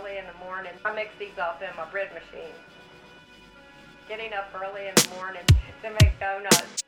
early in the morning. I mix these up in my bread machine. Getting up early in the morning to make donuts.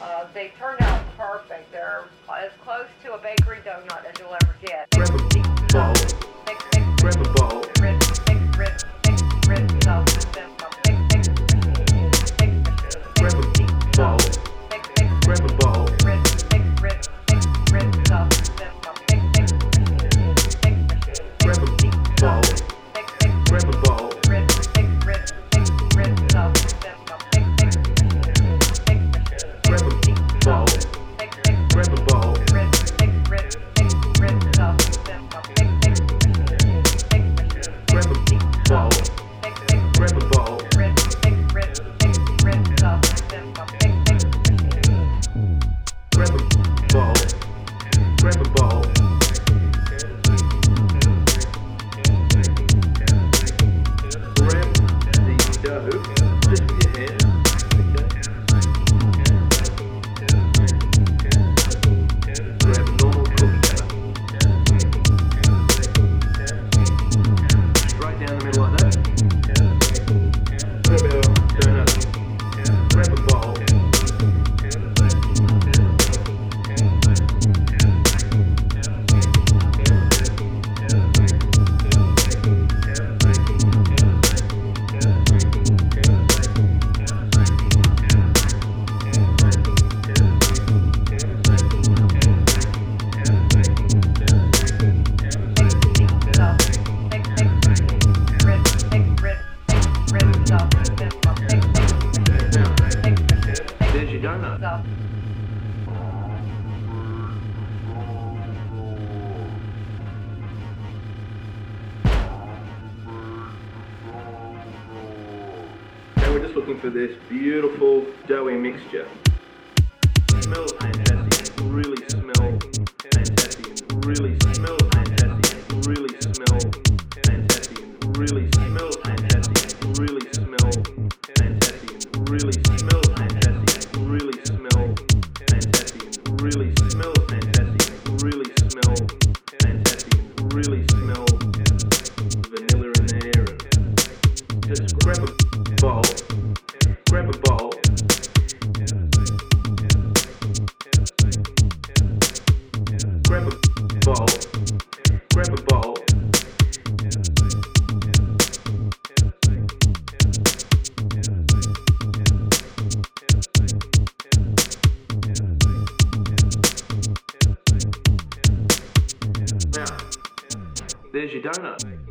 Uh, they turned out perfect. They're as close to a bakery donut as you'll ever get. Oh. And we're just looking for this beautiful doughy mixture. It smells fantastic, it really smells fantastic, it really smells fantastic, it really smells fantastic, it really smells There's your donut.